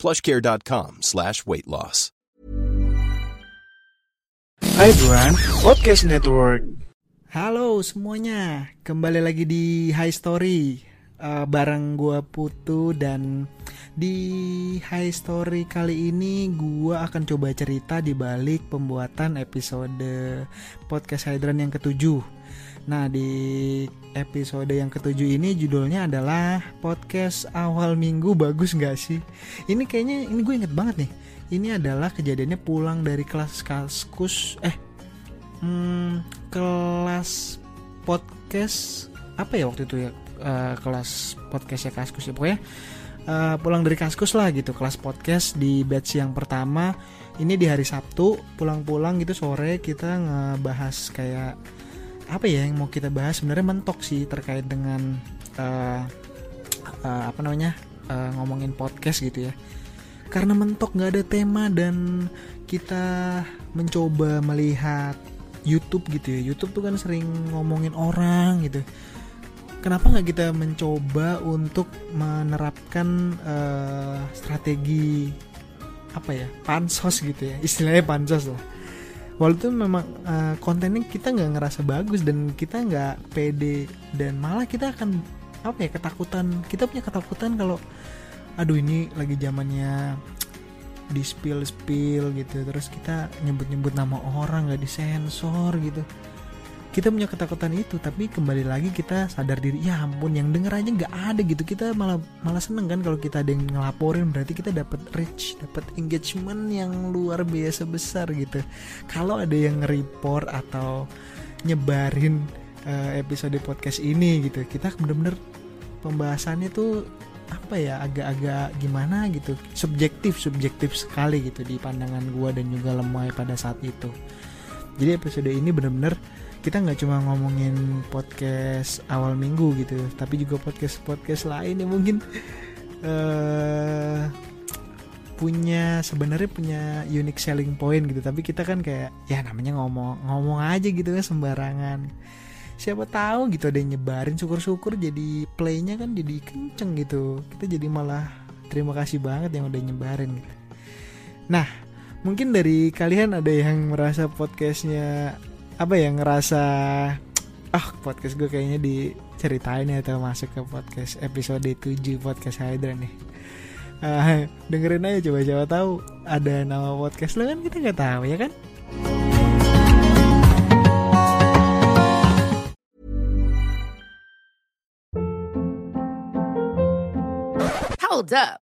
plushcare.com slash weight loss. Hai everyone, Podcast Network. Halo semuanya, kembali lagi di High Story uh, bareng gua Putu dan di High Story kali ini gua akan coba cerita di balik pembuatan episode podcast Hydran yang ketujuh. Nah di episode yang ketujuh ini judulnya adalah podcast awal minggu bagus nggak sih? Ini kayaknya ini gue inget banget nih. Ini adalah kejadiannya pulang dari kelas kaskus eh hmm, kelas podcast apa ya waktu itu ya uh, kelas podcast ya kaskus ya pokoknya uh, pulang dari kaskus lah gitu kelas podcast di batch yang pertama ini di hari Sabtu pulang-pulang gitu sore kita ngebahas kayak apa ya yang mau kita bahas? Sebenarnya mentok sih terkait dengan uh, uh, apa namanya uh, ngomongin podcast gitu ya. Karena mentok nggak ada tema dan kita mencoba melihat YouTube gitu ya. YouTube tuh kan sering ngomongin orang gitu. Kenapa nggak kita mencoba untuk menerapkan uh, strategi apa ya pansos gitu ya? Istilahnya pansos lah walaupun memang uh, kontennya kita nggak ngerasa bagus dan kita nggak pede dan malah kita akan apa ya ketakutan. Kita punya ketakutan kalau aduh ini lagi zamannya di spill spill gitu. Terus kita nyebut nyebut nama orang nggak disensor gitu kita punya ketakutan itu tapi kembali lagi kita sadar diri ya ampun yang denger aja nggak ada gitu. Kita malah malah seneng kan kalau kita ada yang ngelaporin berarti kita dapat reach dapat engagement yang luar biasa besar gitu. Kalau ada yang report atau nyebarin uh, episode podcast ini gitu kita bener-bener pembahasannya tuh apa ya agak-agak gimana gitu subjektif subjektif sekali gitu di pandangan gua dan juga lemai pada saat itu. Jadi episode ini bener-bener kita nggak cuma ngomongin podcast awal minggu gitu tapi juga podcast podcast lain yang mungkin uh, punya sebenarnya punya unique selling point gitu. Tapi kita kan kayak ya namanya ngomong ngomong aja gitu kan sembarangan. Siapa tahu gitu ada yang nyebarin syukur-syukur jadi playnya kan jadi kenceng gitu. Kita jadi malah terima kasih banget yang udah nyebarin gitu. Nah mungkin dari kalian ada yang merasa podcastnya apa ya ngerasa ah oh, podcast gue kayaknya diceritain ya atau masuk ke podcast episode 7 podcast Hydra nih uh, dengerin aja coba coba tahu ada nama podcast lo kan kita nggak tahu ya kan Hold up.